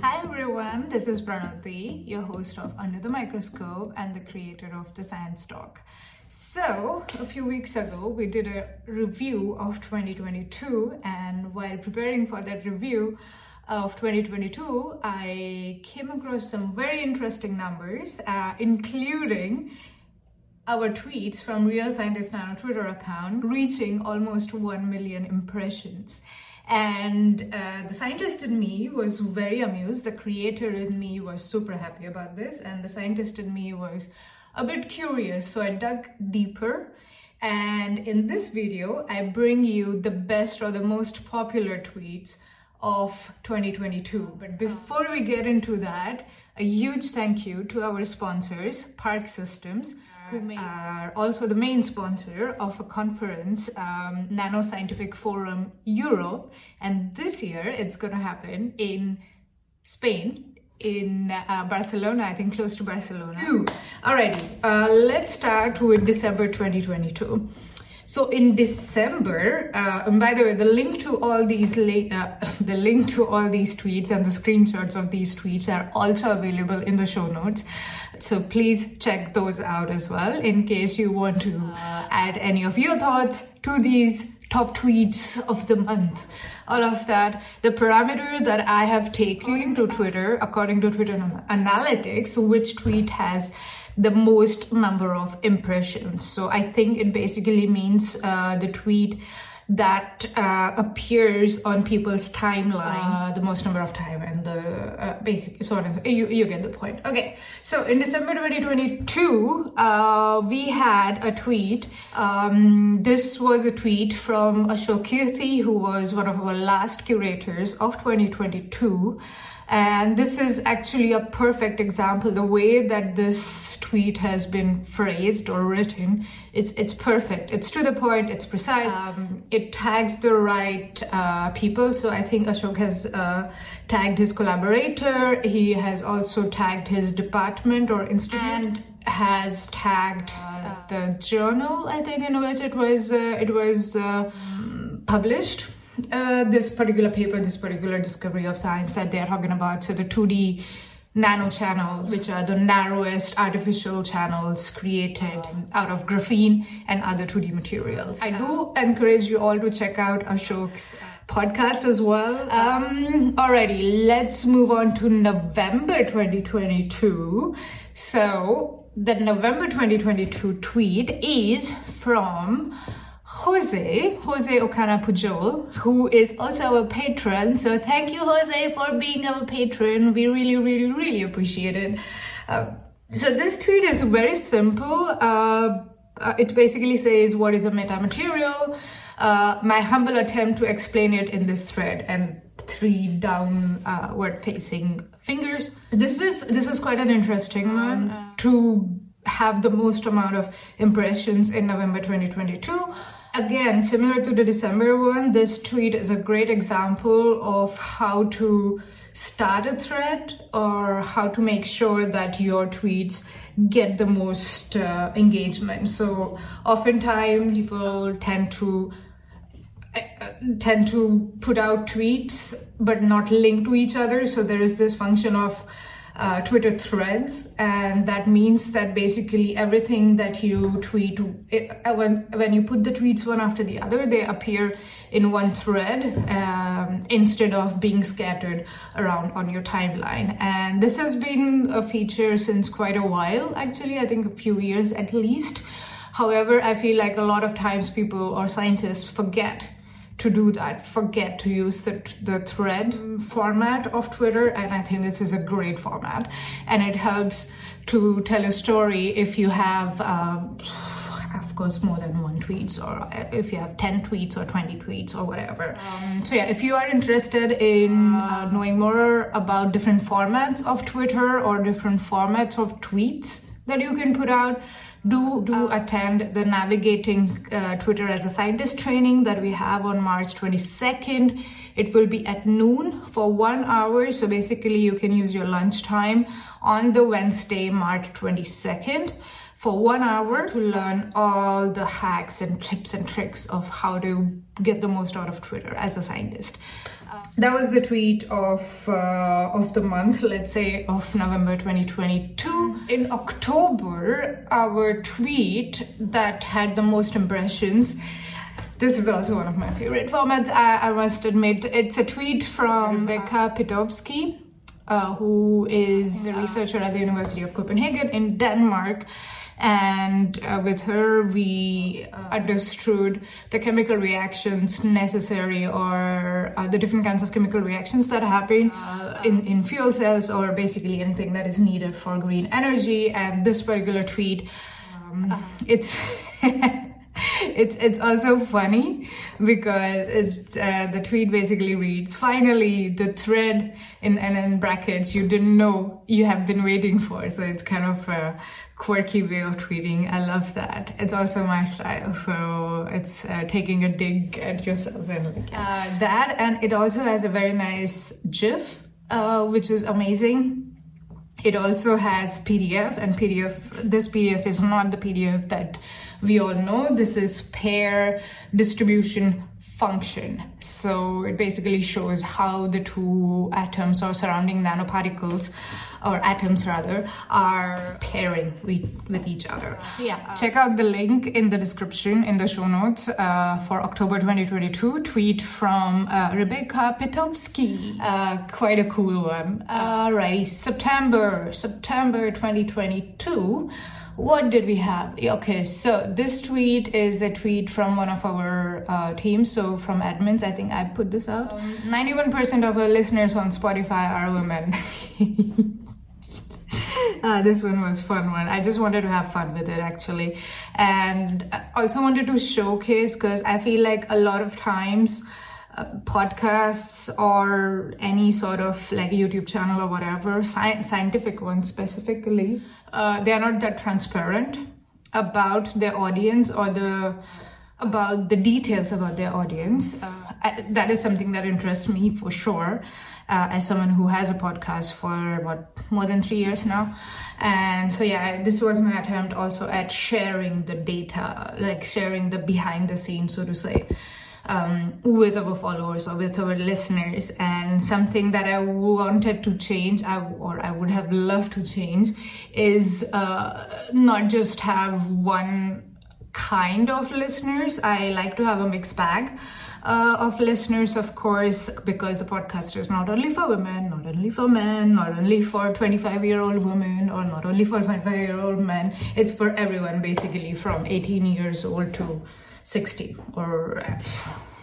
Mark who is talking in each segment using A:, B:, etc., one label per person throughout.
A: Hi everyone, this is Pranoti, your host of Under the Microscope and the creator of the Science Talk. So, a few weeks ago, we did a review of 2022, and while preparing for that review of 2022, I came across some very interesting numbers, uh, including our tweets from Real Scientist Nano Twitter account reaching almost 1 million impressions. And uh, the scientist in me was very amused. The creator in me was super happy about this. And the scientist in me was a bit curious. So I dug deeper. And in this video, I bring you the best or the most popular tweets of 2022. But before we get into that, a huge thank you to our sponsors, Park Systems are also the main sponsor of a conference, um, Nano Scientific Forum Europe. And this year it's going to happen in Spain, in uh, Barcelona, I think close to Barcelona. Alrighty, uh, let's start with December 2022. So in December, uh, and by the way, the link to all these uh, the link to all these tweets and the screenshots of these tweets are also available in the show notes. So please check those out as well in case you want to uh, add any of your thoughts to these top tweets of the month. All of that. The parameter that I have taken to Twitter, according to Twitter analytics, which tweet has the most number of impressions. So I think it basically means uh, the tweet that uh, appears on people's timeline uh, the most number of time and the uh, basic so on and you, you get the point okay so in december 2022 uh, we had a tweet um, this was a tweet from ashok keerthi who was one of our last curators of 2022 and this is actually a perfect example. The way that this tweet has been phrased or written, it's it's perfect. It's to the point. It's precise. Um, it tags the right uh, people. So I think Ashok has uh, tagged his collaborator. He has also tagged his department or institute. And has tagged uh, the journal, I think, in which it was uh, it was uh, published uh, this particular paper, this particular discovery of science that they're talking about. So the 2D nano channels, which are the narrowest artificial channels created out of graphene and other 2D materials. I do encourage you all to check out Ashok's podcast as well. Um, alrighty, let's move on to November 2022. So the November 2022 tweet is from Jose, Jose Ocana Pujol, who is also our patron. So thank you, Jose, for being our patron. We really, really, really appreciate it. Uh, so this tweet is very simple. Uh, uh, it basically says what is a metamaterial. Uh, my humble attempt to explain it in this thread and three downward uh, facing fingers. This is this is quite an interesting one to have the most amount of impressions in November 2022 Again, similar to the December one, this tweet is a great example of how to start a thread or how to make sure that your tweets get the most uh, engagement. So oftentimes people tend to uh, tend to put out tweets but not link to each other. So there is this function of uh, Twitter threads, and that means that basically everything that you tweet, it, uh, when when you put the tweets one after the other, they appear in one thread um, instead of being scattered around on your timeline. And this has been a feature since quite a while, actually. I think a few years at least. However, I feel like a lot of times people or scientists forget to do that forget to use the, the thread format of Twitter. And I think this is a great format. And it helps to tell a story if you have, um, of course, more than one tweets or if you have 10 tweets or 20 tweets or whatever. Um, so yeah, if you are interested in uh, knowing more about different formats of Twitter or different formats of tweets that you can put out, do do attend the navigating uh, twitter as a scientist training that we have on march 22nd it will be at noon for one hour so basically you can use your lunch time on the wednesday march 22nd for one hour to learn all the hacks and tips and tricks of how to get the most out of twitter as a scientist that was the tweet of uh, of the month, let's say of November 2022. In October, our tweet that had the most impressions. This is also one of my favorite formats. I, I must admit, it's a tweet from Rebecca Pittkowski, uh, who is a researcher at the University of Copenhagen in Denmark and uh, with her we uh, understood the chemical reactions necessary or uh, the different kinds of chemical reactions that happen uh, in, in fuel cells or basically anything that is needed for green energy. And this particular tweet um, it's it's it's also funny because it's uh, the tweet basically reads finally the thread in and in brackets you didn't know you have been waiting for. So it's kind of a quirky way of tweeting. I love that. It's also my style so it's uh, taking a dig at yourself and like uh, that and it also has a very nice gif uh, which is amazing it also has PDF and PDF, this PDF is not the PDF that we all know. This is pair distribution function. So it basically shows how the two atoms or surrounding nanoparticles or atoms rather are pairing with, with each other. So yeah, check out the link in the description in the show notes uh, for October 2022 tweet from uh, Rebecca Pittkowski. Uh, quite a cool one. Alrighty, September, September 2022 what did we have okay so this tweet is a tweet from one of our uh, teams so from admins i think i put this out um, 91% of our listeners on spotify are women Uh, this one was fun one. I just wanted to have fun with it actually, and I also wanted to showcase because I feel like a lot of times. Podcasts or any sort of like YouTube channel or whatever, sci- scientific ones specifically, uh, they are not that transparent about their audience or the about the details about their audience. Uh, I, that is something that interests me for sure uh, as someone who has a podcast for what more than three years now and so yeah this was my attempt also at sharing the data like sharing the behind the scenes so to say um, with our followers or with our listeners and something that i wanted to change I, or i would have loved to change is uh, not just have one kind of listeners i like to have a mixed bag uh, of listeners, of course, because the podcast is not only for women, not only for men, not only for 25 year old women, or not only for 25 year old men. It's for everyone, basically, from 18 years old to 60 or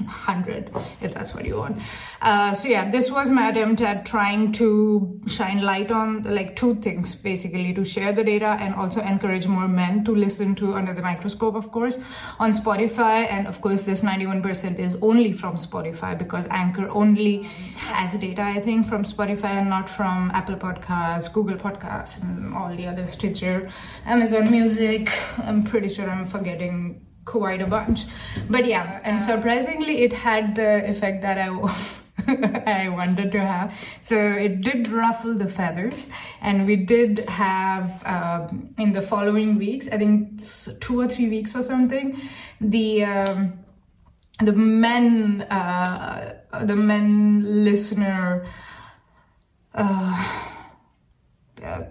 A: 100 if that's what you want. Uh, so yeah this was my attempt at trying to shine light on like two things basically to share the data and also encourage more men to listen to under the microscope of course on spotify. And of course this 91% is only from spotify because anchor only has data i think from spotify and not from apple podcasts google podcasts and all the other stitcher amazon music. I'm pretty sure i'm forgetting quite a bunch. But yeah, and surprisingly, it had the effect that I. I wanted to have. So it did ruffle the feathers, and we did have um, in the following weeks, I think two or three weeks or something, the um, the men uh, the men listener. Uh, uh,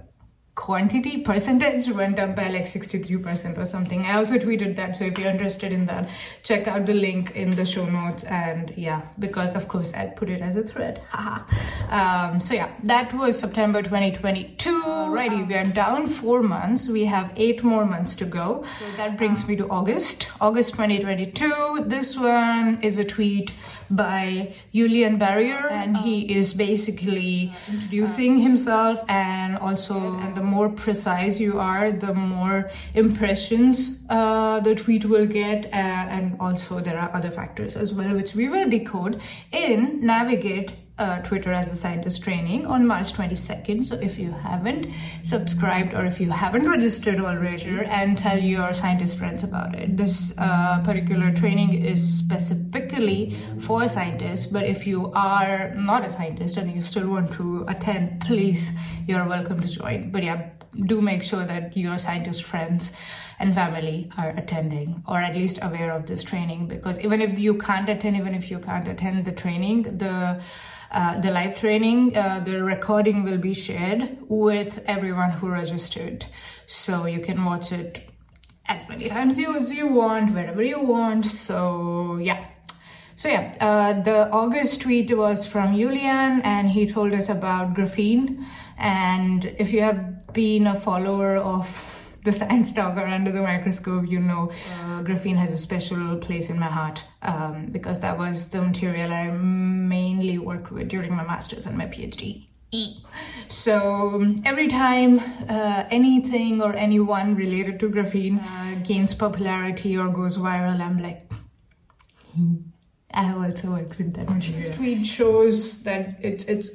A: quantity percentage went up by like 63% or something. I also tweeted that. So if you're interested in that, check out the link in the show notes. And yeah, because of course I put it as a thread. um, so yeah, that was September 2022. Alrighty, we are down four months. We have eight more months to go. So that brings me to August, August 2022. This one is a tweet by Julien Barrier, and he is basically introducing himself and also and the more precise you are, the more impressions uh, the tweet will get, uh, and also there are other factors as well, which we will decode in Navigate uh, Twitter as a Scientist training on March 22nd. So if you haven't subscribed or if you haven't registered already, and tell your scientist friends about it. This uh, particular training is specifically for scientists, but if you are not a scientist and you still want to attend, please, you're welcome to join. But yeah, do make sure that your scientist friends and family are attending or at least aware of this training because even if you can't attend even if you can't attend the training the uh, the live training, uh, the recording will be shared with everyone who registered. So you can watch it as many times as you want, wherever you want. So yeah. So yeah, uh, the August tweet was from Julien and he told us about graphene. And if you have been a follower of the science talk or under the microscope, you know, uh, graphene has a special place in my heart um, because that was the material I mainly worked with during my master's and my PhD. So every time uh, anything or anyone related to graphene uh, gains popularity or goes viral, I'm like, I have also worked with that material. This tweet shows that it's it's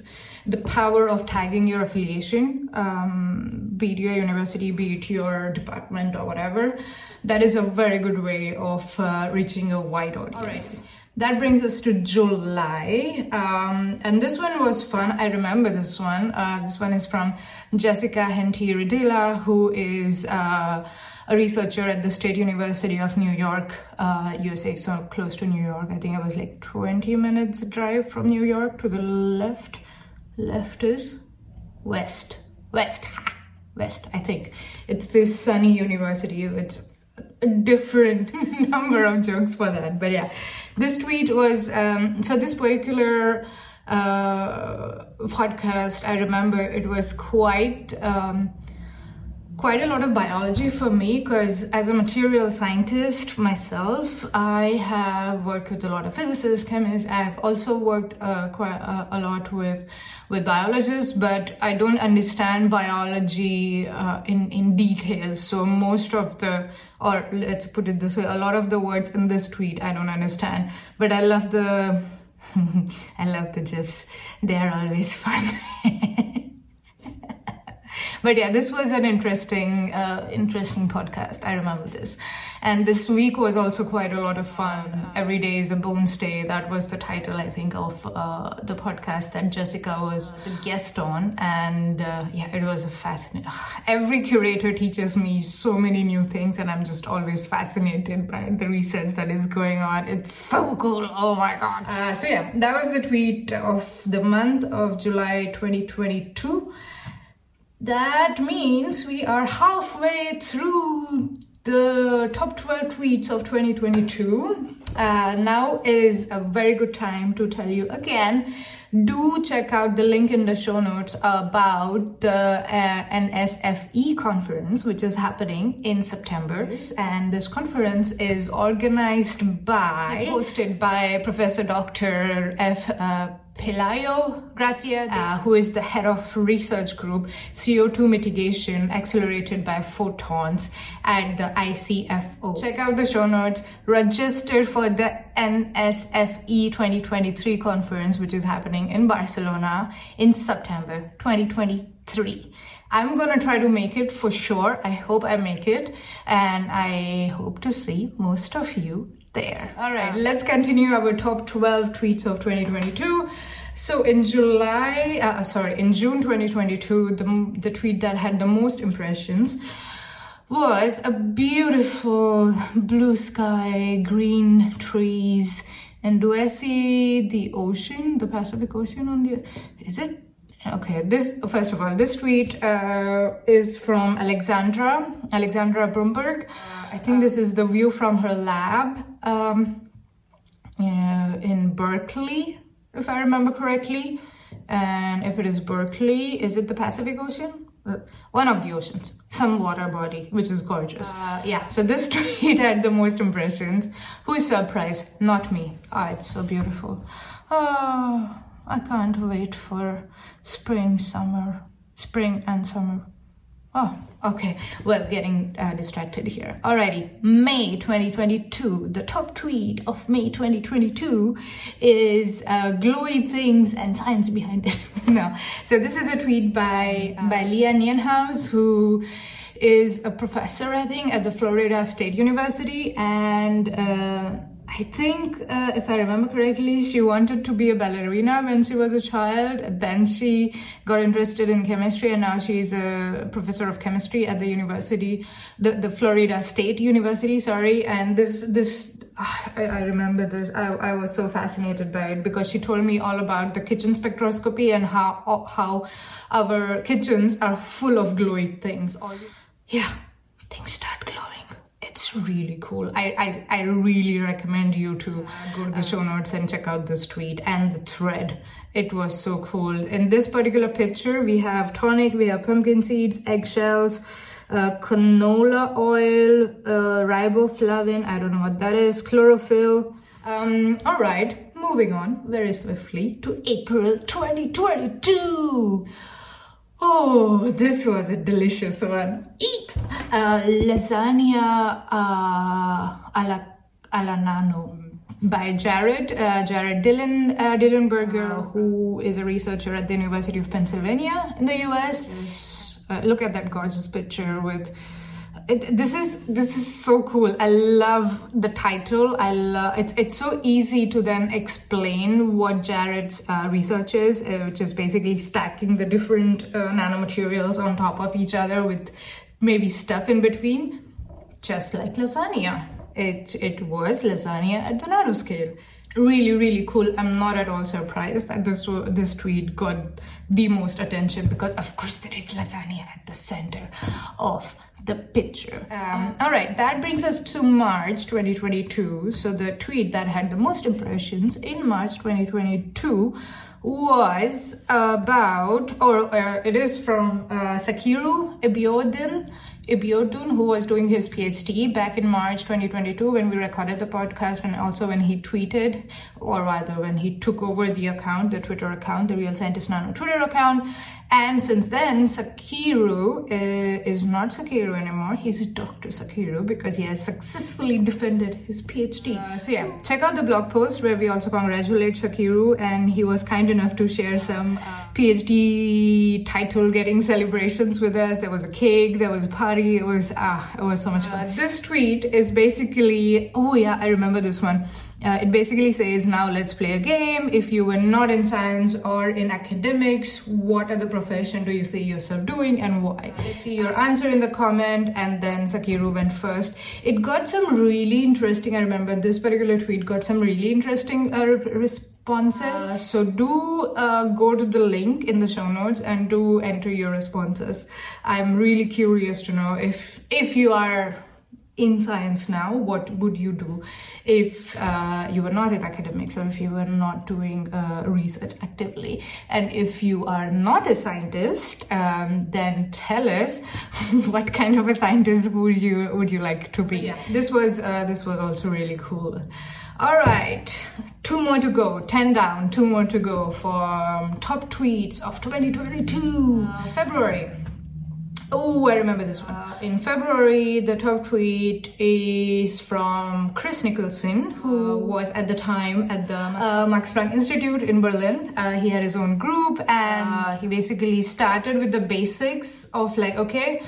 A: the power of tagging your affiliation, um, be it your university, be it your department or whatever. That is a very good way of uh, reaching a wide audience. That brings us to July. Um, and this one was fun. I remember this one. Uh, this one is from Jessica Henty Ridilla, who is uh, a researcher at the State University of New York, uh, USA, so close to New York. I think it was like 20 minutes drive from New York to the left left is west west west i think it's this SUNY university it's a different number of jokes for that. But yeah this tweet was um, so this particular uh, podcast i remember it was quite um, quite a lot of biology for me because as a material scientist myself i have worked with a lot of physicists chemists. I've also worked uh, quite a, lot with with biologists but i don't understand biology uh, in in detail. So most of the or let's put it this way a lot of the words in this tweet i don't understand. But i love the i love the gifs. They are always fun but yeah, this was an interesting, uh, interesting podcast. I remember this. And this week was also quite a lot of fun. Every day is a bones day. That was the title, I think, of uh, the podcast that Jessica was the guest on. And uh, yeah, it was a fascinating. Every curator teaches me so many new things, and I'm just always fascinated by the research that is going on. It's so cool. Oh my god. Uh, so yeah, that was the tweet of the month of July 2022. That means we are halfway through the top 12 tweets of 2022. Uh, now is a very good time to tell you again do check out the link in the show notes about the uh, NSFE conference, which is happening in September. And this conference is organized by, it's hosted by Professor Dr. F. Uh, Pelayo García, uh, who is the head of research group CO2 mitigation accelerated by photons at the ICFO. Check out the show notes. Register for the NSFE 2023 conference, which is happening in Barcelona in September 2023. I'm gonna try to make it for sure. I hope I make it, and I hope to see most of you there. All right, let's continue our top 12 tweets of 2022. So in July, uh, sorry, in June 2022, the, the tweet that had the most impressions was a beautiful blue sky, green trees, and do I see the ocean, the Pacific Ocean on the, is it? Okay, this, first of all, this tweet uh, is from Alexandra, Alexandra Brumberg. I think this is the view from her lab um, in Berkeley, if I remember correctly. And if it is Berkeley, is it the Pacific Ocean? Uh, one of the oceans, some water body, which is gorgeous. Uh, yeah, so this tweet had the most impressions. Who is surprised? Not me. Ah, oh, it's so beautiful. Oh, I can't wait for spring, summer, spring and summer. Oh, okay. We're getting uh, distracted here. Alrighty, May 2022. The top tweet of May 2022 is uh, glowy things and science behind it. no, so this is a tweet by uh, by Leah Nienhaus, who is a professor, I think, at the Florida State University, and uh, I think, uh, if I remember correctly, she wanted to be a ballerina when she was a child. Then she got interested in chemistry, and now she's a professor of chemistry at the university, the, the Florida State University. Sorry, and this this I, I, remember this. I, I was so fascinated by it because she told me all about the kitchen spectroscopy and how how our kitchens are full of glowing things. Yeah, things start glowing. It's really cool. I, I, I really recommend you to go to the show notes and check out this tweet and the thread. It was so cool. In this particular picture, we have tonic, we have pumpkin seeds, eggshells, uh, canola oil, uh, riboflavin, I don't know what that is, chlorophyll. Um, all right, moving on very swiftly to April 2022. Oh, this was a delicious one. Eat! Uh, lasagna uh, alla, alla nano by Jared, uh, Jared Dillon, uh, Dillenberger, who is a researcher at the University of Pennsylvania in the US. Yes uh, look at that gorgeous picture with it, this is this is so cool. I love the title. I love it's it's so easy to then explain what Jared's uh, research is, uh, which is basically stacking the different uh, nanomaterials on top of each other with maybe stuff in between, just like lasagna. It it was lasagna at the nanoscale really really cool. I'm not at all surprised that this this tweet got the most attention because of course there is lasagna at the center of the picture. Um, all right that brings us to march 2022 so the tweet that had the most impressions in march 2022 was about or uh, it is from uh, sakiru ebiodun Ibiotun, who was doing his PhD back in March 2022 when we recorded the podcast, and also when he tweeted, or rather when he took over the account, the Twitter account, the Real Scientist Nano Twitter account. And since then, Sakiru uh, is not Sakiru anymore. He's Dr. Sakiru because he has successfully defended his PhD. Uh, so yeah, check out the blog post where we also congratulate Sakiru, and he was kind enough to share some uh, PhD title getting celebrations with us. There was a cake, there was a party. It was ah, it was so much fun. Uh, this tweet is basically oh yeah, I remember this one. Uh, it basically says now let's play a game. If you were not in science or in academics, what other profession do you see yourself doing and why? Let's see your answer in the comment. And then Sakiru went first. It got some really interesting. I remember this particular tweet got some really interesting uh, responses. Uh, so do uh, go to the link in the show notes and do enter your responses. I'm really curious to know if if you are in science now, what would you do if uh, you were not in academics or if you were not doing uh, research actively? And if you are not a scientist, um, then tell us what kind of a scientist would you would you like to be? Yeah. This was uh, this was also really cool. All right, two more to go, 10 down, two more to go for um, top tweets of 2022, uh, February. Oh, I remember this one. Uh, in February, the top tweet is from Chris Nicholson, who was at the time at the uh, Max Planck Institute in Berlin. Uh, he had his own group and uh, he basically started with the basics of like, okay,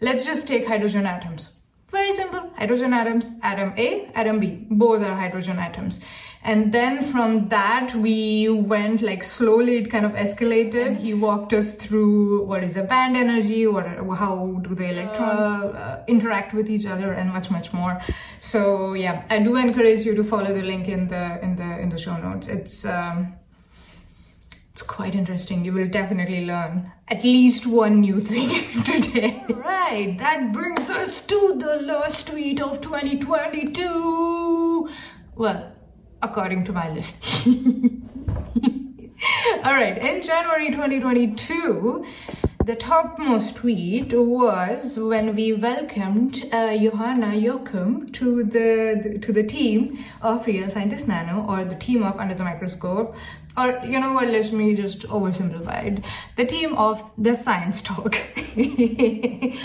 A: let's just take hydrogen atoms. Very simple. Hydrogen atoms, atom A, atom B. Both are hydrogen atoms and then from that we went like slowly it kind of escalated he walked us through what is a band energy what how do the electrons uh, interact with each other and much much more so yeah i do encourage you to follow the link in the in the in the show notes it's um, it's quite interesting. You will definitely learn at least one new thing today. Right, that brings us to the last tweet of 2022. Well, according to my list. All right, in January 2022, the topmost tweet was when we welcomed uh, Johanna Joachim to the to the team of Real Scientist Nano or the team of Under the Microscope or you know what let me just oversimplified. The team of the science talk.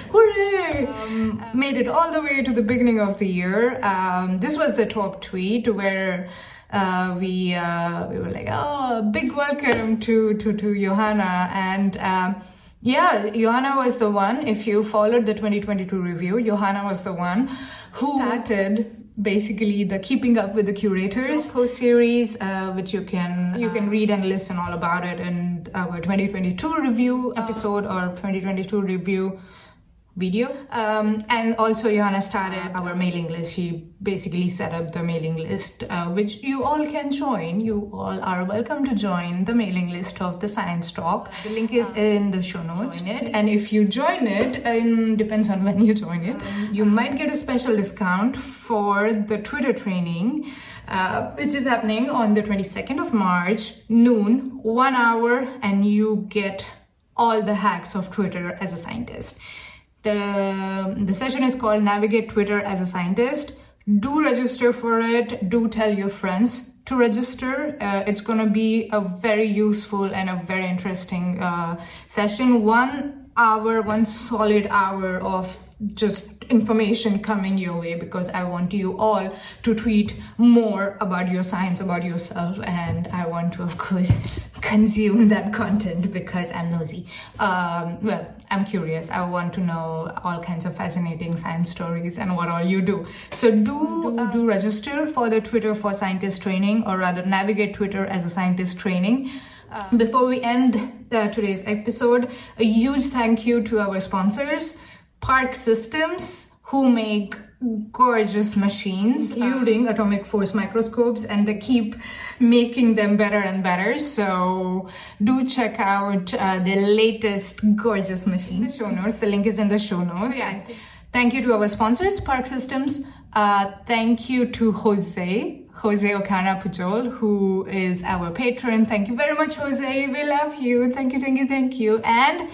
A: Hooray! Um, made it all the way to the beginning of the year. Um, this was the top tweet where uh, we uh, we were like oh big welcome to to to johanna. And um, yeah, Johanna was the one. If you followed the 2022 review, Johanna was the one who started basically the keeping up with the curators. Post series uh, which you can you can read and listen all about it in our 2022 review episode or 2022 review video. Um, and also Johanna started our mailing list. She basically set up the mailing list, uh, which you all can join. You all are welcome to join the mailing list of the Science Talk. The link is in the show notes. And if you join it, and depends on when you join it, you might get a special discount for the Twitter training. Uh, which is happening on the 22nd of March, noon, one hour, and you get all the hacks of Twitter as a scientist. The, the session is called Navigate Twitter as a Scientist. Do register for it. Do tell your friends to register. Uh, it's going to be a very useful and a very interesting uh, session. One hour, one solid hour of just information coming your way because I want you all to tweet more about your science, about yourself, and I want to, of course, consume that content because I'm nosy. Um, well, I'm curious. I want to know all kinds of fascinating science stories and what all you do. So do do, do register for the Twitter for Scientist training, or rather, navigate Twitter as a scientist training. Uh, before we end uh, today's episode, a huge thank you to our sponsors. Park Systems, who make gorgeous machines, including atomic force microscopes, and they keep making them better and better. So do check out uh, the latest gorgeous machine. The show notes. The link is in the show notes. So, yeah. Thank you to our sponsors, Park Systems. Uh, thank you to Jose, Jose Ocana Pujol, who is our patron. Thank you very much, Jose. We love you. Thank you, thank you, thank you. And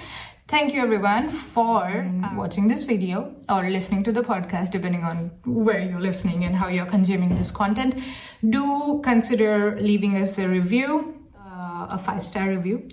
A: Thank you everyone for uh, watching this video or listening to the podcast, depending on where you're listening and how you're consuming this content. Do consider leaving us a review, uh, a five star review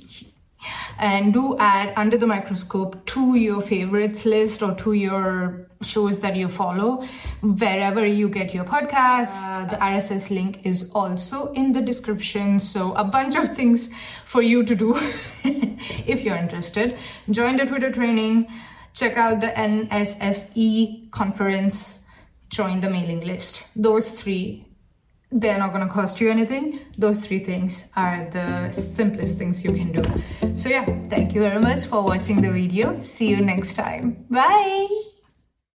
A: and do add under the microscope to your favorites list or to your shows that you follow. Wherever you get your podcast uh, the rss link is also in the description. So a bunch of things for you to do if you're interested. Join the twitter training. Check out the nsfe conference. Join the mailing list. Those three they're not to cost you anything. Those three things are the simplest things you can do. So yeah, thank you very much for watching the video. See you next time. Bye!